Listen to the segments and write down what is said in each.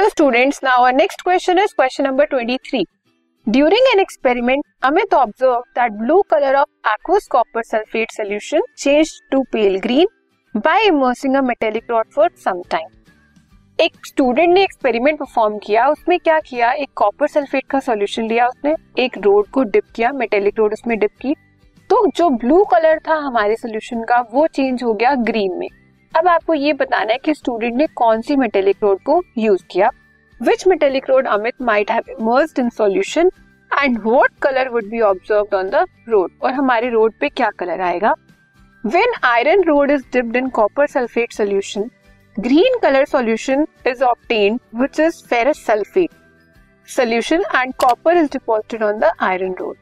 Hello students now our next question is question number 23 during an experiment Amit observe that blue colour of aqueous copper sulphate solution changed to pale green by immersing a metallic rod for some time एक student ने experiment perform किया, उसमें क्या किया? एक copper sulphate का solution लिया उसने, एक रोड को डिप किया मेटेलिक रोड उसमें डिप की। तो जो ब्लू कलर था हमारे सॉल्यूशन का, वो चेंज हो गया ग्रीन में। अब आपको ये बताना है कि स्टूडेंट ने कौन सी मेटेलिक रोड को यूज़ किया। Which metallic rod Amit might have immersed in solution and what colour would be observe on the rod और हमारे रोड पे क्या कलर आएगा? When iron rod is dipped in copper sulphate solution green colour solution is obtained which is ferrous sulphate solution and copper is deposited on the iron rod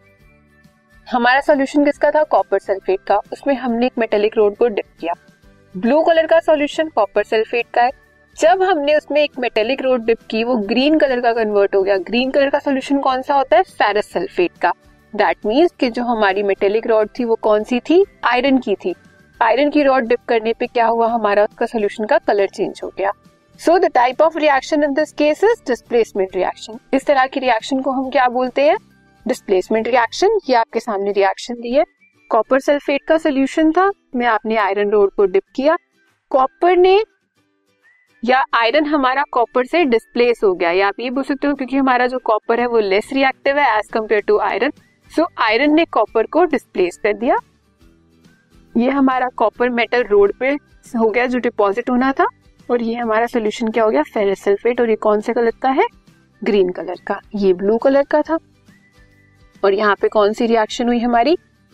हमारा solution किसका था? Copper sulphate का। उसमें हमने एक metallic rod को dip किया। Blue colour का सॉल्यूशन कॉपर सल्फेट का है। जब हमने उसमें एक मेटेलिक रोड डिप की, वो ग्रीन कलर का कन्वर्ट हो गया। ग्रीन कलर का सॉल्यूशन कौन सा होता है? फेरस सल्फेट का। दैट मीन्स कि जो हमारी मेटेलिक रॉड थी, वो कौन सी थी? आयरन की थी। आयरन की रॉड डिप करने पे क्या हुआ? हमारा उसका सोल्यूशन का कलर चेंज हो गया। So the type of reaction in this case is displacement reaction इस तरह की रिएक्शन को हम क्या बोलते हैं? डिस्प्लेसमेंट रिएक्शन ये आपके सामने रिएक्शन दी है। कॉपर सल्फेट का सोल्यूशन था। में आपने आयरन रोड को डिप किया। कॉपर ने या आयरन हमारा कॉपर से डिस्प्लेस हो गया। या आप ये बोल सकते हो क्योंकि हमारा जो कॉपर है वो लेस रिएक्टिव है as compare to iron so iron ने कॉपर को डिस्प्लेस कर दिया। ये हमारा कॉपर मेटल रोड पे हो गया जो डिपॉजिट होना था। और ये हमारा सोल्यूशन क्या हो गया? फेरस सल्फेट और ये कौन से कलर का है? ग्रीन कलर का। ये ब्लू कलर का था। और यहाँ पे कौन सी रिएक्शन हुई हमारी?